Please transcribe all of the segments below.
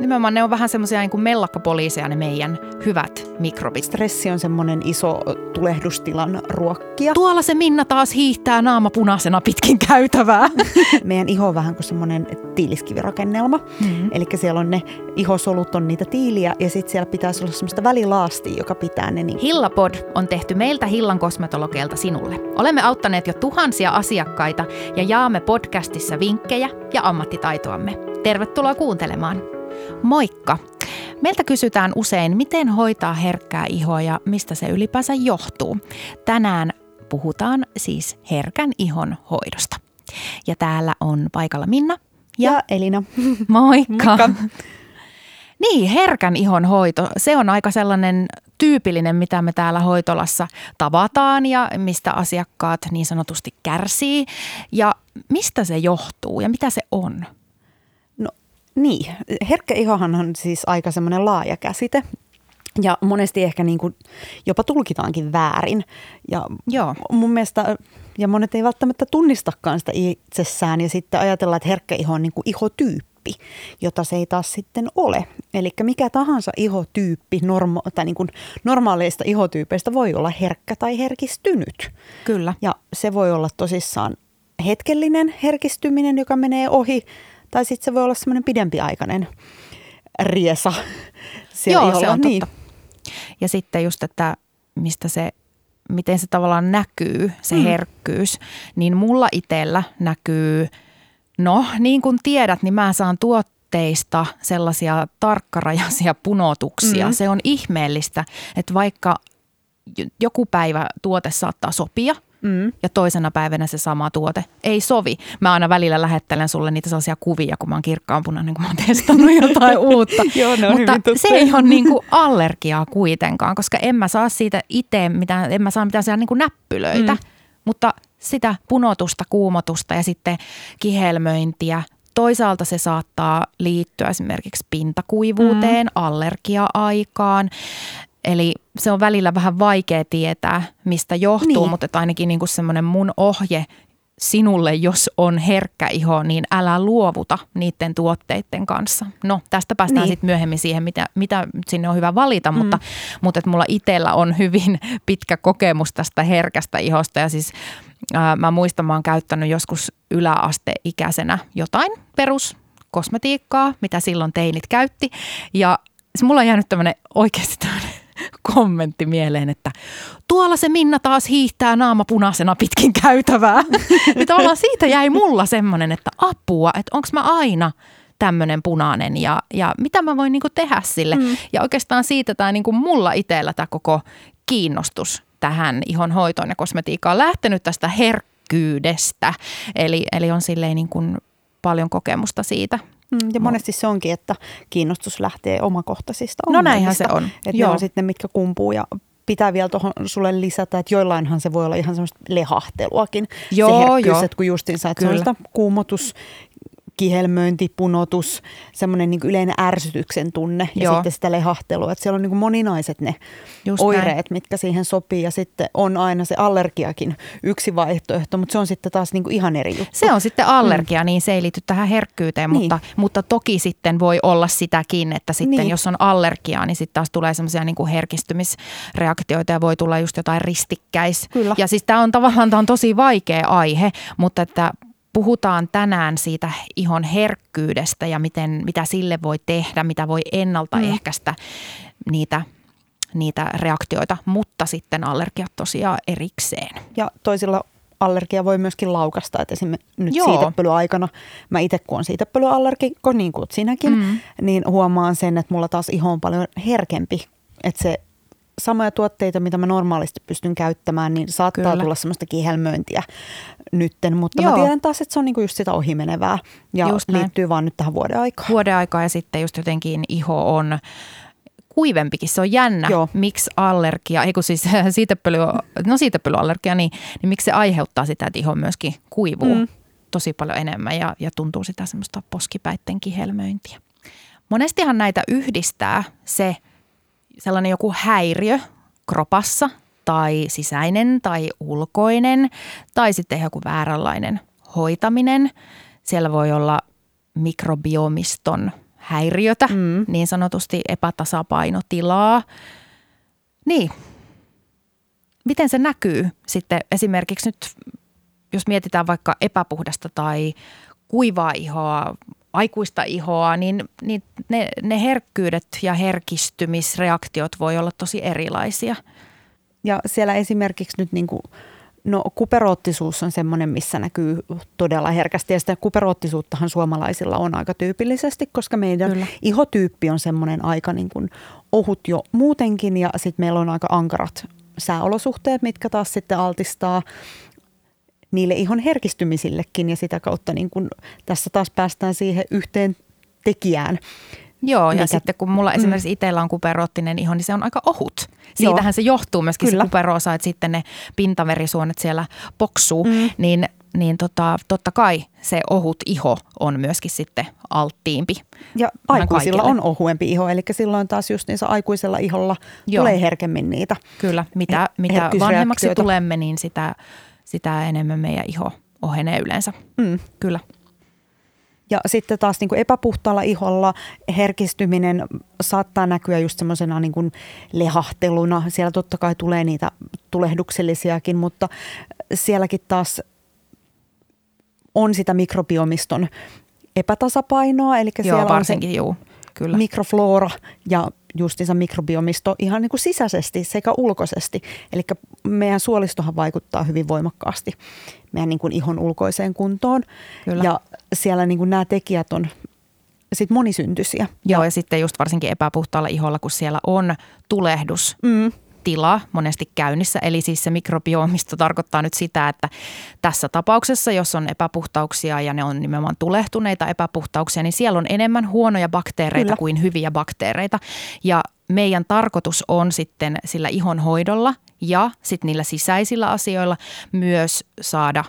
nimenomaan ne on vähän semmoisia niin kuin mellakkapoliiseja ne meidän hyvät mikrobit. Stressi on semmoinen iso tulehdustilan ruokkija. Tuolla se Minna taas hiihtää naama punaisena pitkin käytävää. Meidän iho on vähän kuin semmoinen tiiliskivirakennelma. Mm-hmm. Eli siellä on ne ihosolut on niitä tiiliä ja sitten siellä pitäisi olla semmoista välilaastia, joka pitää ne. Niin... Hillapod on tehty meiltä Hillan kosmetologeilta sinulle. Olemme auttaneet jo tuhansia asiakkaita ja jaamme podcastissa vinkkejä ja ammattitaitoamme. Tervetuloa kuuntelemaan. Moikka! Meiltä kysytään usein, miten hoitaa herkkää ihoa ja mistä se ylipäänsä johtuu. Tänään puhutaan siis herkän ihon hoidosta. Ja täällä on paikalla Minna ja, ja Elina. Moikka! Moikka. Niin, herkän ihon hoito, se on aika sellainen tyypillinen, mitä me täällä hoitolassa tavataan ja mistä asiakkaat niin sanotusti kärsii. Ja mistä se johtuu ja mitä se on? Niin, herkkä ihohan on siis aika semmoinen laaja käsite. Ja monesti ehkä niin kuin jopa tulkitaankin väärin. Ja Joo. mun mielestä, ja monet ei välttämättä tunnistakaan sitä itsessään. Ja sitten ajatellaan, että herkkä iho on niin kuin ihotyyppi, jota se ei taas sitten ole. Eli mikä tahansa ihotyyppi norma- tai niin kuin normaaleista ihotyypeistä voi olla herkkä tai herkistynyt. Kyllä. Ja se voi olla tosissaan hetkellinen herkistyminen, joka menee ohi – tai sitten se voi olla semmoinen pidempiaikainen riesa siellä Joo, se on niin. totta. Ja sitten just, että mistä se, miten se tavallaan näkyy, se mm. herkkyys, niin mulla itsellä näkyy, no niin kuin tiedät, niin mä saan tuotteista sellaisia tarkkarajaisia punotuksia. Mm. Se on ihmeellistä, että vaikka joku päivä tuote saattaa sopia – mm. ja toisena päivänä se sama tuote ei sovi. Mä aina välillä lähettelen sulle niitä sellaisia kuvia, kun mä oon kirkkaanpunainen, kun mä oon testannut jotain uutta. Joo, Mutta se ei ole niinku allergiaa kuitenkaan, koska en mä saa siitä itse mitään, en mä saa mitään niinku näppylöitä. Mm. Mutta sitä punotusta, kuumotusta ja sitten kihelmöintiä, Toisaalta se saattaa liittyä esimerkiksi pintakuivuuteen, mm. allergia-aikaan. Eli se on välillä vähän vaikea tietää, mistä johtuu, niin. mutta että ainakin niin kuin semmoinen mun ohje sinulle, jos on herkkä iho, niin älä luovuta niiden tuotteiden kanssa. No, tästä päästään niin. sitten myöhemmin siihen, mitä, mitä sinne on hyvä valita, mm. mutta, mutta että mulla itsellä on hyvin pitkä kokemus tästä herkästä ihosta ja siis ää, mä muistan, mä oon käyttänyt joskus yläasteikäisenä jotain perus kosmetiikkaa, mitä silloin teinit käytti ja mulla on jäänyt tämmöinen oikeasti tämmöinen kommentti mieleen, että tuolla se Minna taas hiihtää naama punaisena pitkin käytävää. niin tavallaan siitä jäi mulla semmoinen, että apua, että onko mä aina tämmöinen punainen ja, ja mitä mä voin niinku tehdä sille. Mm. Ja oikeastaan siitä tämä niinku mulla itsellä tämä koko kiinnostus tähän ihon hoitoon ja kosmetiikkaan lähtenyt tästä herkkyydestä. Eli, eli on silleen niin kuin paljon kokemusta siitä Mm, ja monesti se onkin, että kiinnostus lähtee omakohtaisista No näinhän se on. Että Joo. ne on sitten mitkä kumpuu ja pitää vielä tuohon sulle lisätä, että joillainhan se voi olla ihan semmoista lehahteluakin. Joo, se herkkyys, joo. että kun justiinsa, että Kyllä. kuumotus kihelmöinti, punotus, semmoinen niin yleinen ärsytyksen tunne ja Joo. sitten sitä lehahtelua. Että siellä on niin moninaiset ne Just oireet, näin. mitkä siihen sopii ja sitten on aina se allergiakin yksi vaihtoehto, mutta se on sitten taas niin ihan eri juttu. Se on sitten allergia, mm. niin se ei liity tähän herkkyyteen, niin. mutta, mutta toki sitten voi olla sitäkin, että sitten niin. jos on allergiaa, niin sitten taas tulee semmoisia niin herkistymisreaktioita ja voi tulla just jotain ristikkäis. Kyllä. Ja siis tämä on tavallaan tämä on tosi vaikea aihe, mutta että puhutaan tänään siitä ihon herkkyydestä ja miten, mitä sille voi tehdä, mitä voi ennaltaehkäistä mm. niitä, niitä reaktioita, mutta sitten allergiat tosiaan erikseen. Ja toisilla allergia voi myöskin laukasta, että esimerkiksi nyt Joo. siitepölyaikana, mä itse kun on siitepölyallergikko, niin kuin sinäkin, mm. niin huomaan sen, että mulla taas iho on paljon herkempi, että se samoja tuotteita, mitä mä normaalisti pystyn käyttämään, niin saattaa Kyllä. tulla semmoista kihelmöintiä nytten, mutta Joo. mä tiedän taas, että se on niinku just sitä ohimenevää ja just liittyy näin. vaan nyt tähän vuoden aikaan. Vuoden aikaa ja sitten just jotenkin iho on kuivempikin. Se on jännä, Joo. miksi allergia, ei kun siis siitepöly, no siitepölyallergia, niin, niin miksi se aiheuttaa sitä, että iho myöskin kuivuu mm. tosi paljon enemmän ja, ja tuntuu sitä semmoista poskipäitten kihelmöintiä. Monestihan näitä yhdistää se – sellainen joku häiriö kropassa tai sisäinen tai ulkoinen tai sitten joku vääränlainen hoitaminen. Siellä voi olla mikrobiomiston häiriötä, mm. niin sanotusti epätasapainotilaa. Niin, miten se näkyy sitten esimerkiksi nyt, jos mietitään vaikka epäpuhdasta tai kuivaa ihoa, aikuista ihoa, niin, niin ne, ne herkkyydet ja herkistymisreaktiot voi olla tosi erilaisia. Ja siellä esimerkiksi nyt niin kuin, no kuperoottisuus on semmoinen, missä näkyy todella herkästi. Ja sitä kuperoottisuuttahan suomalaisilla on aika tyypillisesti, koska meidän Kyllä. ihotyyppi on semmoinen aika niin kuin ohut jo muutenkin ja sitten meillä on aika ankarat sääolosuhteet, mitkä taas sitten altistaa niille ihon herkistymisillekin ja sitä kautta niin kun tässä taas päästään siihen yhteen tekijään. Joo, ja mikä, sitten kun mulla esimerkiksi mm. itsellä on kuperoottinen iho, niin se on aika ohut. Siitähän Joo. se johtuu myöskin Kyllä. se kuperoosa, että sitten ne pintaverisuonet siellä poksuu, mm. niin, niin tota, totta kai se ohut iho on myöskin sitten alttiimpi. Ja aikuisilla kaikille. on ohuempi iho, eli silloin taas just niissä aikuisella iholla Joo. tulee herkemmin niitä Kyllä, mitä, mitä vanhemmaksi tulemme, niin sitä sitä enemmän meidän iho ohenee yleensä. Mm. Kyllä. Ja sitten taas niin kuin epäpuhtaalla iholla herkistyminen saattaa näkyä just semmoisena niin kuin lehahteluna. Siellä totta kai tulee niitä tulehduksellisiakin, mutta sielläkin taas on sitä mikrobiomiston epätasapainoa. Eli Joo, siellä varsinkin, on se, juu kyllä. mikroflora ja justiinsa mikrobiomisto ihan niin kuin sisäisesti sekä ulkoisesti. Eli meidän suolistohan vaikuttaa hyvin voimakkaasti meidän niin kuin ihon ulkoiseen kuntoon. Kyllä. Ja siellä niin kuin nämä tekijät on sit monisyntyisiä. Joo, ja, ja sitten just varsinkin epäpuhtaalla iholla, kun siellä on tulehdus, mm tila monesti käynnissä. Eli siis se mikrobiomisto tarkoittaa nyt sitä, että tässä tapauksessa, jos on epäpuhtauksia ja ne on nimenomaan tulehtuneita epäpuhtauksia, niin siellä on enemmän huonoja bakteereita Kyllä. kuin hyviä bakteereita. Ja meidän tarkoitus on sitten sillä ihonhoidolla ja sitten niillä sisäisillä asioilla myös saada,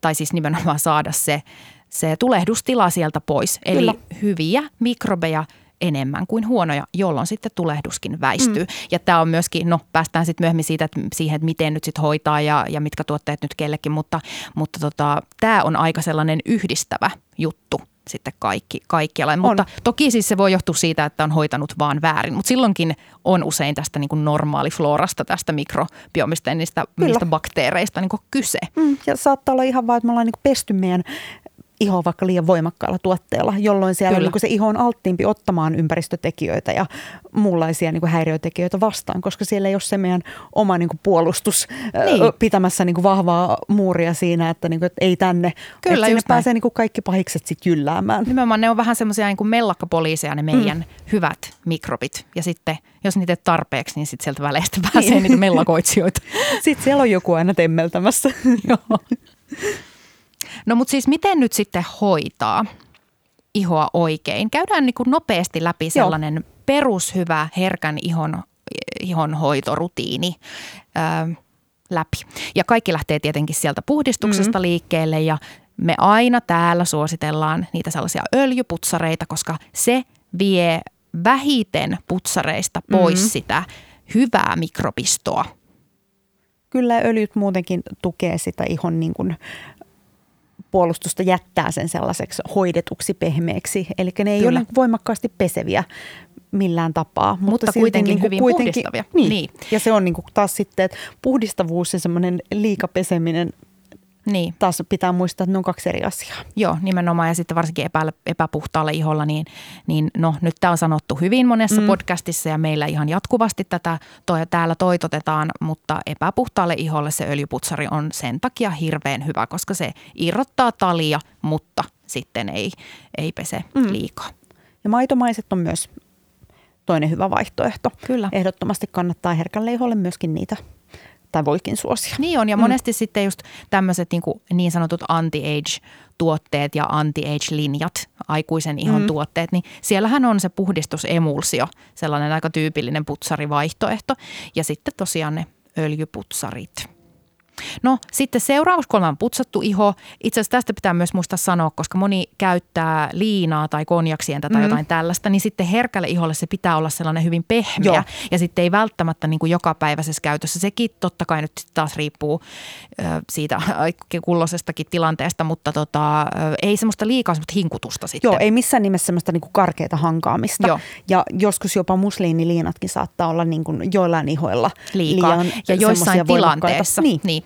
tai siis nimenomaan saada se, se tulehdustila sieltä pois. Kyllä. Eli hyviä mikrobeja – enemmän kuin huonoja, jolloin sitten tulehduskin väistyy. Mm. Ja tämä on myöskin, no päästään sitten myöhemmin siitä, että siihen, että miten nyt sitten hoitaa ja, ja mitkä tuotteet nyt kellekin, mutta, mutta tota, tämä on aika sellainen yhdistävä juttu sitten kaikki, kaikkialla. On. Mutta toki siis se voi johtua siitä, että on hoitanut vaan väärin, mutta silloinkin on usein tästä niin kuin normaaliflorasta, tästä mikrobiomista ja niistä, niistä bakteereista niin kyse. Mm, ja saattaa olla ihan vaan, että me ollaan niin pesty meidän iho vaikka liian voimakkaalla tuotteella, jolloin siellä niin se iho on alttiimpi ottamaan ympäristötekijöitä ja muunlaisia niin kuin häiriötekijöitä vastaan, koska siellä ei ole se meidän oma niin kuin puolustus niin. pitämässä niin kuin vahvaa muuria siinä, että, niin kuin, että ei tänne. Kyllä, että pääsee niin kuin kaikki pahikset sitten jylläämään. Nimenomaan ne on vähän semmoisia niin mellakkapoliiseja ne meidän mm. hyvät mikrobit ja sitten jos niitä tarpeeksi, niin sitten sieltä väleistä pääsee niin. niitä mellakoitsijoita. Sitten siellä on joku aina temmeltämässä. Joo. No mutta siis miten nyt sitten hoitaa ihoa oikein? Käydään niin kuin nopeasti läpi sellainen Joo. perushyvä herkän ihon, ihon hoitorutiini ö, läpi. Ja kaikki lähtee tietenkin sieltä puhdistuksesta mm-hmm. liikkeelle ja me aina täällä suositellaan niitä sellaisia öljyputsareita, koska se vie vähiten putsareista pois mm-hmm. sitä hyvää mikrobistoa. Kyllä öljyt muutenkin tukee sitä ihon niin kuin puolustusta jättää sen sellaiseksi hoidetuksi pehmeäksi. Eli ne ei Kyllä. ole voimakkaasti peseviä millään tapaa. Mutta, mutta kuitenkin niin kuin, hyvin kuitenkin, puhdistavia. Niin. niin. Ja se on niin kuin taas sitten, että puhdistavuus ja semmoinen liikapeseminen niin. Taas pitää muistaa, että ne on kaksi eri asiaa. Joo, nimenomaan. Ja sitten varsinkin epä, epäpuhtaalla iholla, niin, niin no nyt tämä on sanottu hyvin monessa mm. podcastissa ja meillä ihan jatkuvasti tätä toi, täällä toitotetaan, mutta epäpuhtaalle iholle se öljyputsari on sen takia hirveän hyvä, koska se irrottaa talia, mutta sitten ei, ei pese mm. liikaa. Ja maitomaiset on myös toinen hyvä vaihtoehto. Kyllä. Ehdottomasti kannattaa herkälle iholle myöskin niitä tai voikin suosia. Niin on ja mm. monesti sitten just tämmöiset niin, niin sanotut anti-age-tuotteet ja anti-age-linjat, aikuisen ihon mm. tuotteet, niin siellähän on se puhdistusemulsio, sellainen aika tyypillinen putsarivaihtoehto ja sitten tosiaan ne öljyputsarit. No sitten seuraavaksi, kun on putsattu iho, itse asiassa tästä pitää myös muistaa sanoa, koska moni käyttää liinaa tai konjaksientä tai mm. jotain tällaista, niin sitten herkälle iholle se pitää olla sellainen hyvin pehmeä Joo. ja sitten ei välttämättä niin kuin jokapäiväisessä käytössä. Sekin totta kai nyt taas riippuu ö, siitä kulloisestakin tilanteesta, mutta tota, ei semmoista liikaa semmoista hinkutusta sitten. Joo, ei missään nimessä semmoista niin kuin karkeata hankaamista. Joo. Ja joskus jopa musliiniliinatkin saattaa olla niin kuin joillain ihoilla liikaa. liian ja joissain tilanteessa. Niin. niin.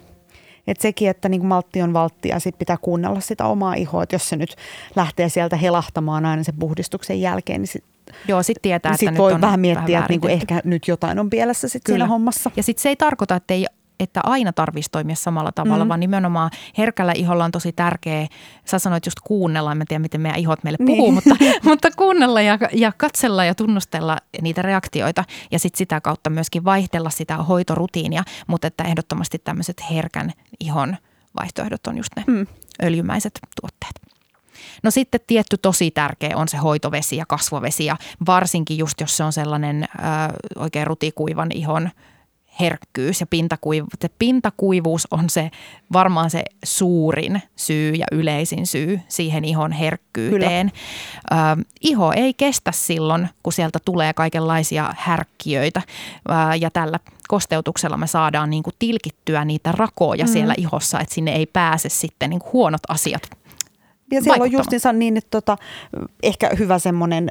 Että sekin, että niin maltti on valtti ja sitten pitää kuunnella sitä omaa ihoa. Että jos se nyt lähtee sieltä helahtamaan aina sen puhdistuksen jälkeen, niin sit, Joo, sitten tietää, sit että voi nyt on vähän miettiä, vähän että niinku ehkä nyt jotain on pielessä sit siinä hommassa. Ja sitten se ei tarkoita, että ei että aina tarvitsisi toimia samalla tavalla, mm. vaan nimenomaan herkällä iholla on tosi tärkeä, sä sanoit just kuunnella, en tiedä miten meidän ihot meille puhuu, niin. mutta, mutta kuunnella ja, ja katsella ja tunnustella niitä reaktioita ja sitten sitä kautta myöskin vaihtella sitä hoitorutiinia, mutta että ehdottomasti tämmöiset herkän ihon vaihtoehdot on just ne mm. öljymäiset tuotteet. No sitten tietty tosi tärkeä on se hoitovesi ja kasvovesi ja varsinkin just jos se on sellainen ö, oikein rutikuivan ihon herkkyys ja pintakuivuus. Se pintakuivuus on se varmaan se suurin syy ja yleisin syy siihen ihon herkkyyteen. Ö, iho ei kestä silloin, kun sieltä tulee kaikenlaisia härkkiöitä ö, ja tällä kosteutuksella me saadaan niin kuin tilkittyä niitä rakoja mm. siellä ihossa, että sinne ei pääse sitten niin kuin huonot asiat ja siellä on justiinsa niin, että tota, ehkä hyvä semmoinen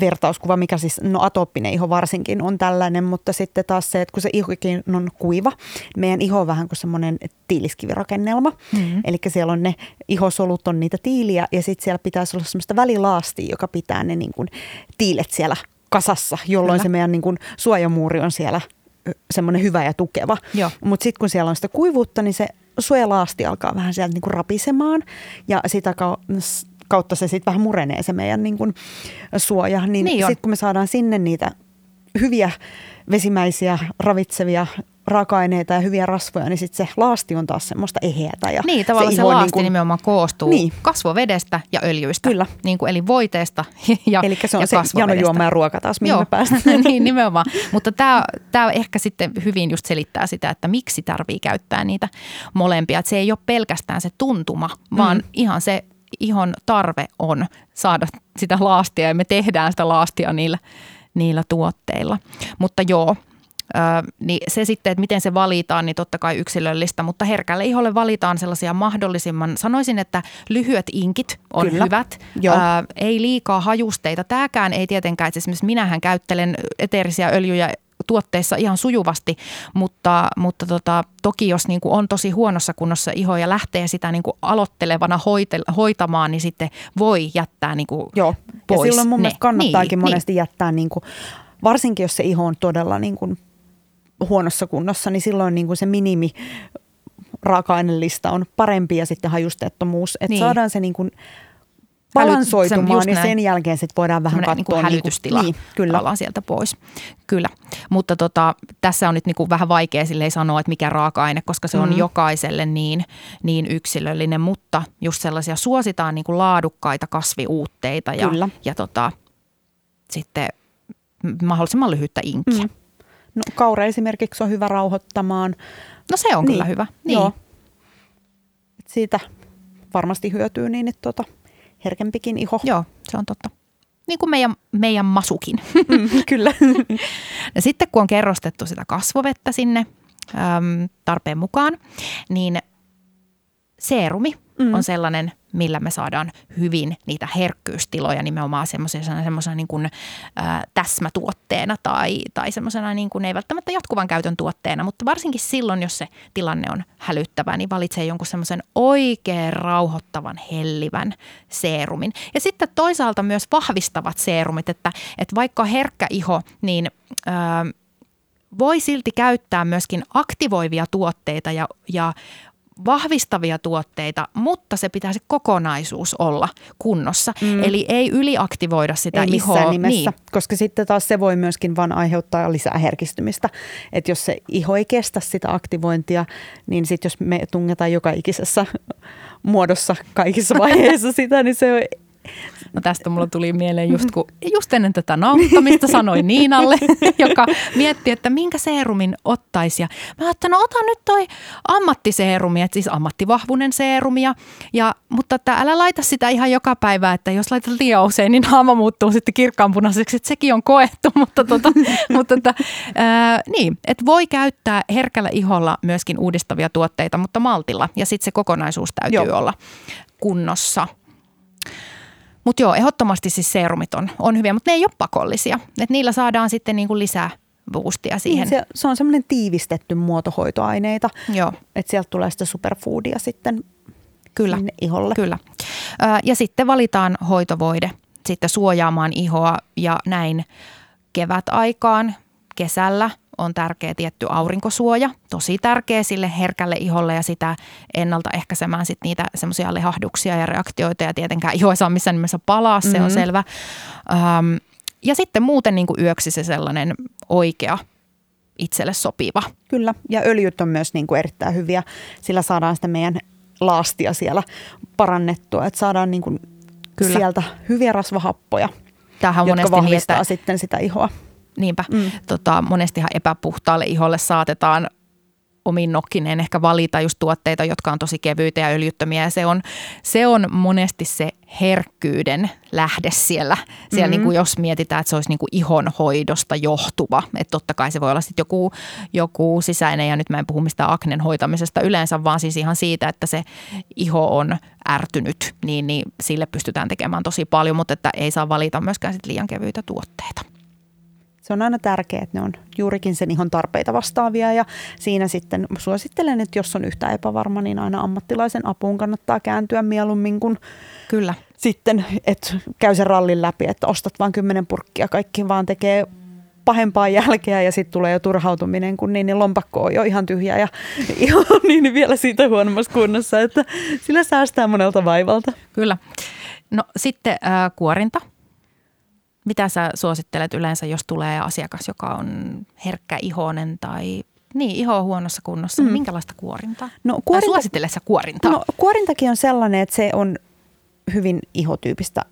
vertauskuva, mikä siis, no atooppinen iho varsinkin on tällainen, mutta sitten taas se, että kun se ihokin on kuiva, meidän iho on vähän kuin semmoinen tiiliskivirakennelma. Mm-hmm. Eli siellä on ne ihosolut on niitä tiiliä ja sitten siellä pitäisi olla semmoista välilaastia, joka pitää ne niin kuin tiilet siellä kasassa, jolloin Kyllä. se meidän niin kuin suojamuuri on siellä semmoinen hyvä ja tukeva. Mutta sitten kun siellä on sitä kuivuutta, niin se suojalaasti alkaa vähän sieltä niin kuin rapisemaan ja sitä kautta se sitten vähän murenee se meidän niin kuin suoja. Niin, niin sitten kun me saadaan sinne niitä hyviä vesimäisiä, ravitsevia raaka-aineita ja hyviä rasvoja, niin sitten se laasti on taas semmoista eheätä. Ja niin, tavallaan se, se laasti niin kuin, nimenomaan koostuu niin. kasvovedestä ja öljyistä. Kyllä. Niin kuin, eli voiteesta ja Eli se on ja se janojuoma ja ruoka taas, mihin Joo. me päästään. niin, nimenomaan. Mutta tämä, tämä ehkä sitten hyvin just selittää sitä, että miksi tarvii käyttää niitä molempia. Että se ei ole pelkästään se tuntuma, vaan mm. ihan se ihon tarve on saada sitä laastia ja me tehdään sitä laastia niillä, niillä tuotteilla. Mutta joo, Öö, niin se sitten, että miten se valitaan, niin totta kai yksilöllistä, mutta herkälle iholle valitaan sellaisia mahdollisimman, sanoisin, että lyhyet inkit on Kyllä. hyvät, öö, ei liikaa hajusteita. Tämäkään ei tietenkään, että esimerkiksi minähän käyttelen eteerisiä öljyjä tuotteissa ihan sujuvasti, mutta, mutta tota, toki jos niin kuin on tosi huonossa kunnossa iho ja lähtee sitä niin kuin aloittelevana hoite, hoitamaan, niin sitten voi jättää niin kuin Joo. pois. Ja silloin mun ne. mielestä kannattaakin niin, monesti niin. jättää, niin kuin, varsinkin jos se iho on todella niin kuin huonossa kunnossa, niin silloin niin kuin se minimi raaka-ainelista on parempi ja sitten hajusteettomuus. Että niin. saadaan se niin kuin balansoitumaan ja sen jälkeen sitten voidaan vähän katsoa. Niin kuin hälytystila niin, kyllä. sieltä pois. Kyllä, mutta tota, tässä on nyt niin kuin vähän vaikea silleen sanoa, että mikä raaka-aine, koska se on mm. jokaiselle niin, niin yksilöllinen, mutta just sellaisia suositaan niin kuin laadukkaita kasviuutteita ja, kyllä. ja tota, sitten mahdollisimman lyhyttä inkiä. Mm. No, kaura esimerkiksi on hyvä rauhoittamaan. No se on niin. kyllä hyvä. Niin. Joo. Et siitä varmasti hyötyy niin, että tota, herkempikin iho. Joo, se on totta. Niin kuin meidän, meidän masukin. Mm, kyllä. ja sitten kun on kerrostettu sitä kasvovettä sinne äm, tarpeen mukaan, niin seerumi mm. on sellainen – millä me saadaan hyvin niitä herkkyystiloja nimenomaan semmoisena, semmoisena niin kuin, ä, täsmätuotteena tai, tai semmoisena niin kuin, ei välttämättä jatkuvan käytön tuotteena, mutta varsinkin silloin, jos se tilanne on hälyttävä, niin valitsee jonkun semmoisen oikein rauhoittavan, hellivän seerumin. Ja sitten toisaalta myös vahvistavat seerumit, että, että vaikka herkkä iho, niin... Ä, voi silti käyttää myöskin aktivoivia tuotteita ja, ja vahvistavia tuotteita, mutta se pitää se kokonaisuus olla kunnossa. Mm. Eli ei yliaktivoida sitä ei ihoa. nimessä, niin. koska sitten taas se voi myöskin vaan aiheuttaa lisää herkistymistä. Että jos se iho ei kestä sitä aktivointia, niin sitten jos me tungetaan joka ikisessä muodossa kaikissa vaiheissa sitä, niin se No tästä mulla tuli mieleen just, kun, just ennen tätä nauhoittamista sanoin Niinalle, joka mietti, että minkä seerumin ottaisi. Ja mä ajattelin, no ota nyt toi ammattiseerumi, että siis ammattivahvunen seerumia. Ja, mutta että älä laita sitä ihan joka päivä, että jos laitat liian usein, niin naama muuttuu sitten kirkkaanpunaiseksi, että sekin on koettu. Mutta, tota, mutta että, ää, niin, että voi käyttää herkällä iholla myöskin uudistavia tuotteita, mutta maltilla. Ja sitten se kokonaisuus täytyy Joo. olla kunnossa. Mutta joo, ehdottomasti siis seerumit on, on hyviä, mutta ne ei ole pakollisia. Et niillä saadaan sitten niinku lisää boostia siihen. Niin, se, se on semmoinen tiivistetty muotohoitoaineita, Joo. että sieltä tulee sitä superfoodia sitten Kyllä. sinne iholle. Kyllä. Ja sitten valitaan hoitovoide sitten suojaamaan ihoa ja näin kevät aikaan, kesällä on tärkeä tietty aurinkosuoja, tosi tärkeä sille herkälle iholle ja sitä ennaltaehkäisemään sit niitä semmoisia lehahduksia ja reaktioita ja tietenkään iho ei saa missään nimessä palaa, se mm-hmm. on selvä. Um, ja sitten muuten niin kuin yöksi se sellainen oikea itselle sopiva. Kyllä, ja öljyt on myös niin kuin erittäin hyviä, sillä saadaan sitä meidän laastia siellä parannettua, että saadaan niin kuin Kyllä. sieltä hyviä rasvahappoja, Tähän jotka vahvistaa niin, sitten sitä ihoa. Niinpä. Mm. Tota, monestihan epäpuhtaalle iholle saatetaan omin nokkineen ehkä valita just tuotteita, jotka on tosi kevyitä ja öljyttömiä. Ja se on, se on monesti se herkkyyden lähde siellä, siellä mm-hmm. niin kuin jos mietitään, että se olisi niin kuin ihonhoidosta johtuva. Että totta kai se voi olla sitten joku, joku sisäinen, ja nyt mä en puhu mistään aknen hoitamisesta yleensä, vaan siis ihan siitä, että se iho on ärtynyt, niin, niin sille pystytään tekemään tosi paljon, mutta että ei saa valita myöskään sit liian kevyitä tuotteita se on aina tärkeää, että ne on juurikin sen ihon tarpeita vastaavia ja siinä sitten suosittelen, että jos on yhtä epävarma, niin aina ammattilaisen apuun kannattaa kääntyä mieluummin kuin Kyllä. sitten, että käy sen rallin läpi, että ostat vain kymmenen purkkia, kaikki vaan tekee pahempaa jälkeä ja sitten tulee jo turhautuminen, kun niin, niin lompakko on jo ihan tyhjä ja ihan niin, niin vielä siitä huonommassa kunnossa, että sillä säästää monelta vaivalta. Kyllä. No sitten äh, kuorinta mitä sä suosittelet yleensä, jos tulee asiakas, joka on herkkä ihonen tai niin, iho on huonossa kunnossa, mm. niin minkälaista kuorintaa? No, kuorinta, tai suosittele sä kuorintaa? No, kuorintakin on sellainen, että se on hyvin ihotyypistä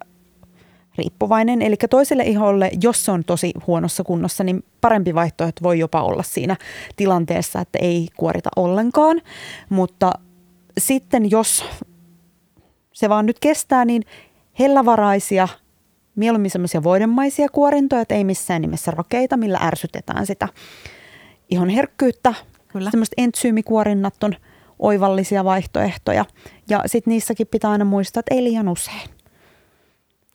riippuvainen. Eli toiselle iholle, jos se on tosi huonossa kunnossa, niin parempi vaihtoehto voi jopa olla siinä tilanteessa, että ei kuorita ollenkaan. Mutta sitten jos se vaan nyt kestää, niin hellävaraisia – mieluummin semmoisia voidemaisia kuorintoja, että ei missään nimessä rakeita, millä ärsytetään sitä ihon herkkyyttä. Kyllä. Semmoiset entsyymikuorinnat on oivallisia vaihtoehtoja. Ja sitten niissäkin pitää aina muistaa, että ei liian usein.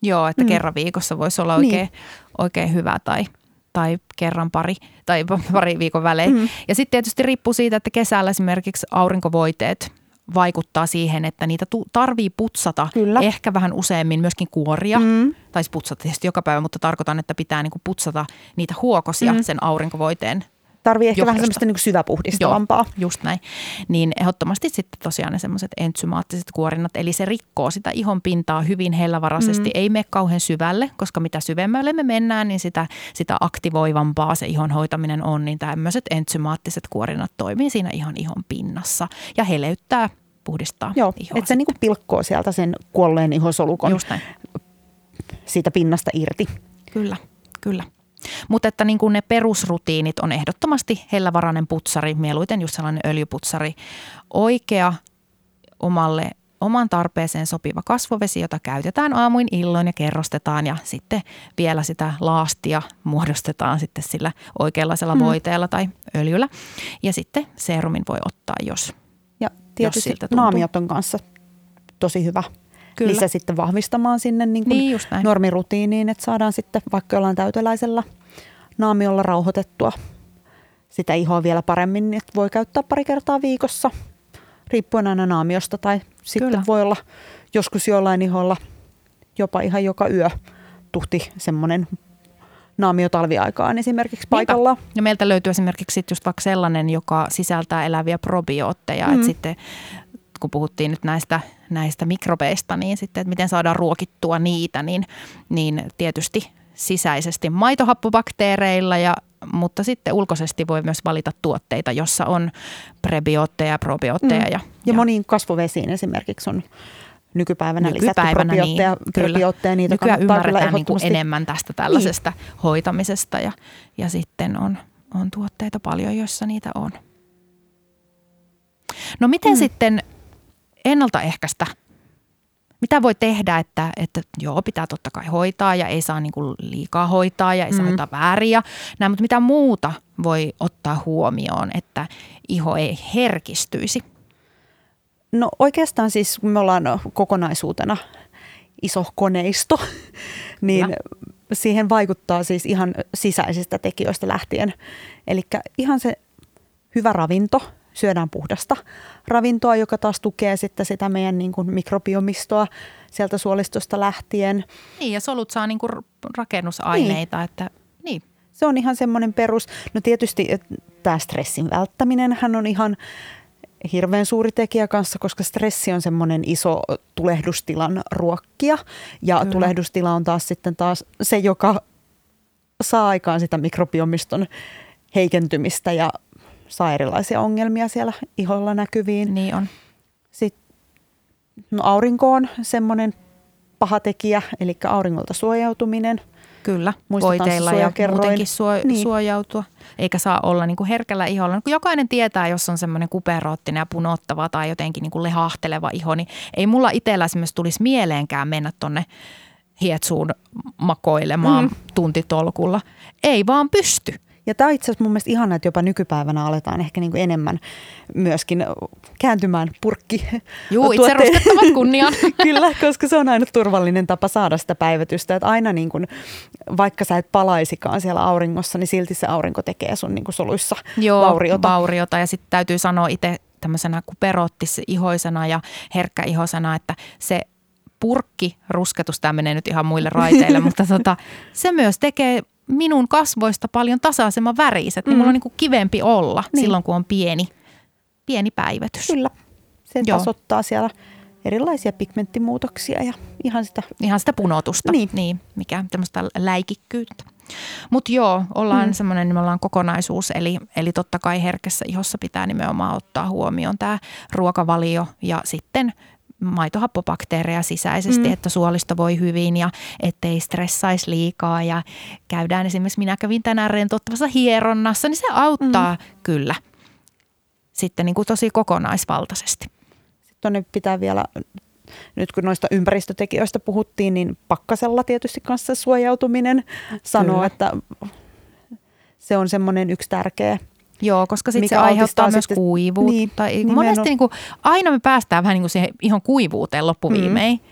Joo, että mm. kerran viikossa voisi olla oikein, niin. oikein hyvä tai, tai kerran pari tai pari viikon välein. Mm. Ja sitten tietysti riippuu siitä, että kesällä esimerkiksi aurinkovoiteet vaikuttaa siihen, että niitä tarvii putsata Kyllä. ehkä vähän useammin myöskin kuoria. Mm. Tai putsata tietysti joka päivä, mutta tarkoitan, että pitää niinku putsata niitä huokosia mm. sen aurinkovoiteen Tarvii ehkä johdosta. vähän semmoista niin syväpuhdistavampaa. Joo, just näin. Niin ehdottomasti sitten tosiaan ne semmoiset entsymaattiset kuorinnat, eli se rikkoo sitä ihon pintaa hyvin hellävaraisesti. Mm. Ei mene kauhean syvälle, koska mitä syvemmälle me mennään, niin sitä, sitä aktivoivampaa se ihon hoitaminen on. Niin tämmöiset entsymaattiset kuorinnat toimii siinä ihan ihon pinnassa ja heleyttää puhdistaa Joo, ihoa. että se niinku pilkkoo sieltä sen kuolleen ihosolukon Just näin. siitä pinnasta irti. Kyllä, kyllä. Mutta että niin kuin ne perusrutiinit on ehdottomasti hellävarainen putsari, mieluiten just sellainen öljyputsari, oikea omalle oman tarpeeseen sopiva kasvovesi, jota käytetään aamuin illoin ja kerrostetaan ja sitten vielä sitä laastia muodostetaan sitten sillä oikeanlaisella mm. voiteella tai öljyllä. Ja sitten serumin voi ottaa, jos, ja tietysti jos naamiot on kanssa tosi hyvä Kyllä. lisä sitten vahvistamaan sinne niin kuin niin, normirutiiniin, että saadaan sitten vaikka jollain täyteläisellä naamiolla rauhoitettua sitä ihoa vielä paremmin, että voi käyttää pari kertaa viikossa, riippuen aina naamiosta tai sitten Kyllä. voi olla joskus jollain iholla jopa ihan joka yö tuhti semmoinen naamio talviaikaan esimerkiksi paikalla. Ja meiltä löytyy esimerkiksi just vaikka sellainen, joka sisältää eläviä probiootteja, mm. että sitten kun puhuttiin nyt näistä, näistä mikrobeista, niin sitten, että miten saadaan ruokittua niitä, niin, niin tietysti sisäisesti maitohappobakteereilla, ja, mutta sitten ulkoisesti voi myös valita tuotteita, jossa on prebiootteja, probiootteja. Mm. Ja, ja, ja moniin kasvovesiin esimerkiksi on nykypäivänä, nykypäivänä lisätty niin, kyllä. niitä Nykyään ymmärretään niin kuin enemmän tästä tällaisesta niin. hoitamisesta ja, ja sitten on, on tuotteita paljon, joissa niitä on. No miten mm. sitten ennaltaehkäistä mitä voi tehdä, että, että joo, pitää totta kai hoitaa ja ei saa niin kuin liikaa hoitaa ja ei saa mm. hoitaa väärin ja näin, mutta mitä muuta voi ottaa huomioon, että iho ei herkistyisi? No oikeastaan siis me ollaan kokonaisuutena iso koneisto, niin ja. siihen vaikuttaa siis ihan sisäisistä tekijöistä lähtien. Eli ihan se hyvä ravinto, syödään puhdasta ravintoa, joka taas tukee sitten sitä meidän niin kuin mikrobiomistoa sieltä suolistosta lähtien. Niin ja solut saa niin kuin rakennusaineita, niin. että niin. Se on ihan semmoinen perus. No tietysti tämä stressin välttäminen hän on ihan hirveän suuri tekijä kanssa, koska stressi on semmoinen iso tulehdustilan ruokkia. Ja Kyllä. tulehdustila on taas sitten taas se, joka saa aikaan sitä mikrobiomiston heikentymistä ja saa erilaisia ongelmia siellä iholla näkyviin. Niin on. Sitten no aurinko on semmoinen paha tekijä, eli auringolta suojautuminen. Kyllä, voiteilla ja muutenkin suo, niin. suojautua. Eikä saa olla niin kuin herkällä iholla. Niin jokainen tietää, jos on semmoinen kuperoottinen ja punottava tai jotenkin niin kuin lehahteleva iho, niin ei mulla itsellä esimerkiksi tulisi mieleenkään mennä tonne hietsuun makoilemaan mm. tuntitolkulla. Ei vaan pysty. Ja tämä on itse asiassa mun mielestä ihana, että jopa nykypäivänä aletaan ehkä niin kuin enemmän myöskin kääntymään purkki. Juu, itse rustettavat kunnian. Kyllä, koska se on aina turvallinen tapa saada sitä päivitystä. Että aina niin kuin, vaikka sä et palaisikaan siellä auringossa, niin silti se aurinko tekee sun niin kuin soluissa Joo, vauriota. vauriota. Ja sitten täytyy sanoa itse tämmöisenä kuperottis-ihoisena ja herkkäihoisena, että se purkki, rusketus, tämä menee nyt ihan muille raiteille, mutta tota, se myös tekee minun kasvoista paljon tasaisemman väriset, niin mm. mulla on niin kuin kivempi olla niin. silloin, kun on pieni, pieni päivätys. Kyllä, se Joo. tasoittaa siellä erilaisia pigmenttimuutoksia ja ihan sitä... Ihan sitä punotusta, niin, niin mikä tämmöistä läikikkyyttä. Mutta joo, ollaan mm. semmoinen, me ollaan kokonaisuus, eli, eli totta kai herkässä ihossa pitää nimenomaan ottaa huomioon tämä ruokavalio ja sitten maitohappobakteereja sisäisesti, mm. että suolisto voi hyvin ja ettei stressaisi liikaa ja käydään esimerkiksi, minä kävin tänään rentouttavassa hieronnassa, niin se auttaa mm. kyllä sitten niin kuin tosi kokonaisvaltaisesti. Sitten tuonne pitää vielä nyt kun noista ympäristötekijöistä puhuttiin, niin pakkasella tietysti kanssa suojautuminen sanoo, että se on semmoinen yksi tärkeä Joo, koska sitten se aiheuttaa myös sitten, kuivuutta. Niin, tai monesti niin kuin, aina me päästään vähän niin kuin siihen ihan kuivuuteen loppuviimein. Mm.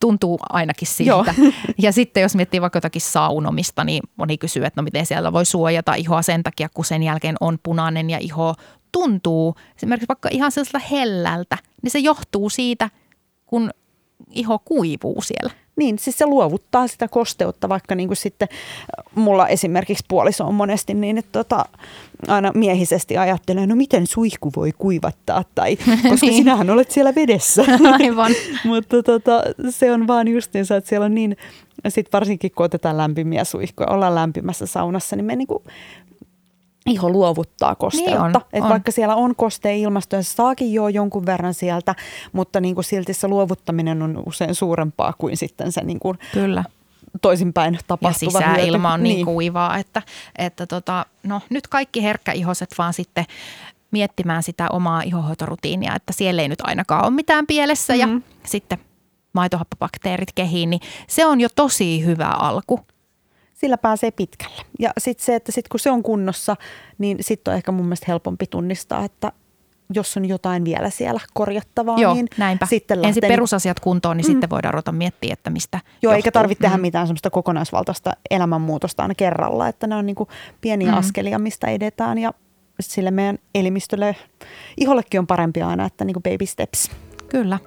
Tuntuu ainakin siltä. Joo. Ja sitten jos miettii vaikka jotakin saunomista, niin moni kysyy, että no miten siellä voi suojata ihoa sen takia, kun sen jälkeen on punainen ja iho tuntuu esimerkiksi vaikka ihan sellaiselta hellältä, niin se johtuu siitä, kun iho kuivuu siellä. Niin, siis se luovuttaa sitä kosteutta, vaikka niin kuin sitten mulla esimerkiksi puoliso on monesti niin, että tota, aina miehisesti ajattelee, no miten suihku voi kuivattaa, tai koska niin. sinähän olet siellä vedessä. Aivan. Mutta tota, se on vaan justiinsa, että siellä on niin, sitten varsinkin kun otetaan lämpimiä suihkuja, ollaan lämpimässä saunassa, niin me niin kuin iho luovuttaa kosteutta. Niin on, Et on. Vaikka siellä on kostea ilmasto ja se saakin jo jonkun verran sieltä, mutta niin kuin silti se luovuttaminen on usein suurempaa kuin sitten se niin kuin Kyllä toisinpäin tapahtuva Ja sisäilma on niin, niin kuivaa, että, että tota, no, nyt kaikki herkkäihoset vaan sitten miettimään sitä omaa ihohoitorutiinia, että siellä ei nyt ainakaan ole mitään pielessä mm-hmm. ja sitten maitohappobakteerit kehiin, niin se on jo tosi hyvä alku sillä pääsee pitkälle. Ja sitten se, että sit kun se on kunnossa, niin sitten on ehkä mun mielestä helpompi tunnistaa, että jos on jotain vielä siellä korjattavaa, Joo, niin näinpä. sitten lähtee... Ensin perusasiat kuntoon, niin mm. sitten voidaan ruveta miettiä, että mistä Joo, johtuu. eikä tarvitse mm. tehdä mitään semmoista kokonaisvaltaista elämänmuutosta aina kerralla, että ne on niin pieniä mm. askelia, mistä edetään ja sille meidän elimistölle, ihollekin on parempi aina, että niin baby steps. Kyllä.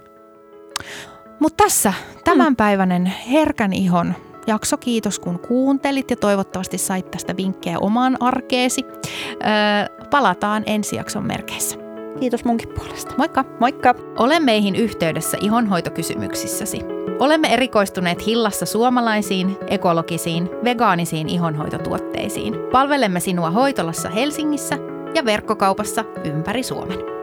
Mutta tässä tämänpäiväinen herkän ihon jakso. Kiitos kun kuuntelit ja toivottavasti sait tästä vinkkejä omaan arkeesi. Öö, palataan ensi jakson merkeissä. Kiitos munkin puolesta. Moikka. Moikka. Ole meihin yhteydessä ihonhoitokysymyksissäsi. Olemme erikoistuneet Hillassa suomalaisiin, ekologisiin, vegaanisiin ihonhoitotuotteisiin. Palvelemme sinua hoitolassa Helsingissä ja verkkokaupassa ympäri Suomen.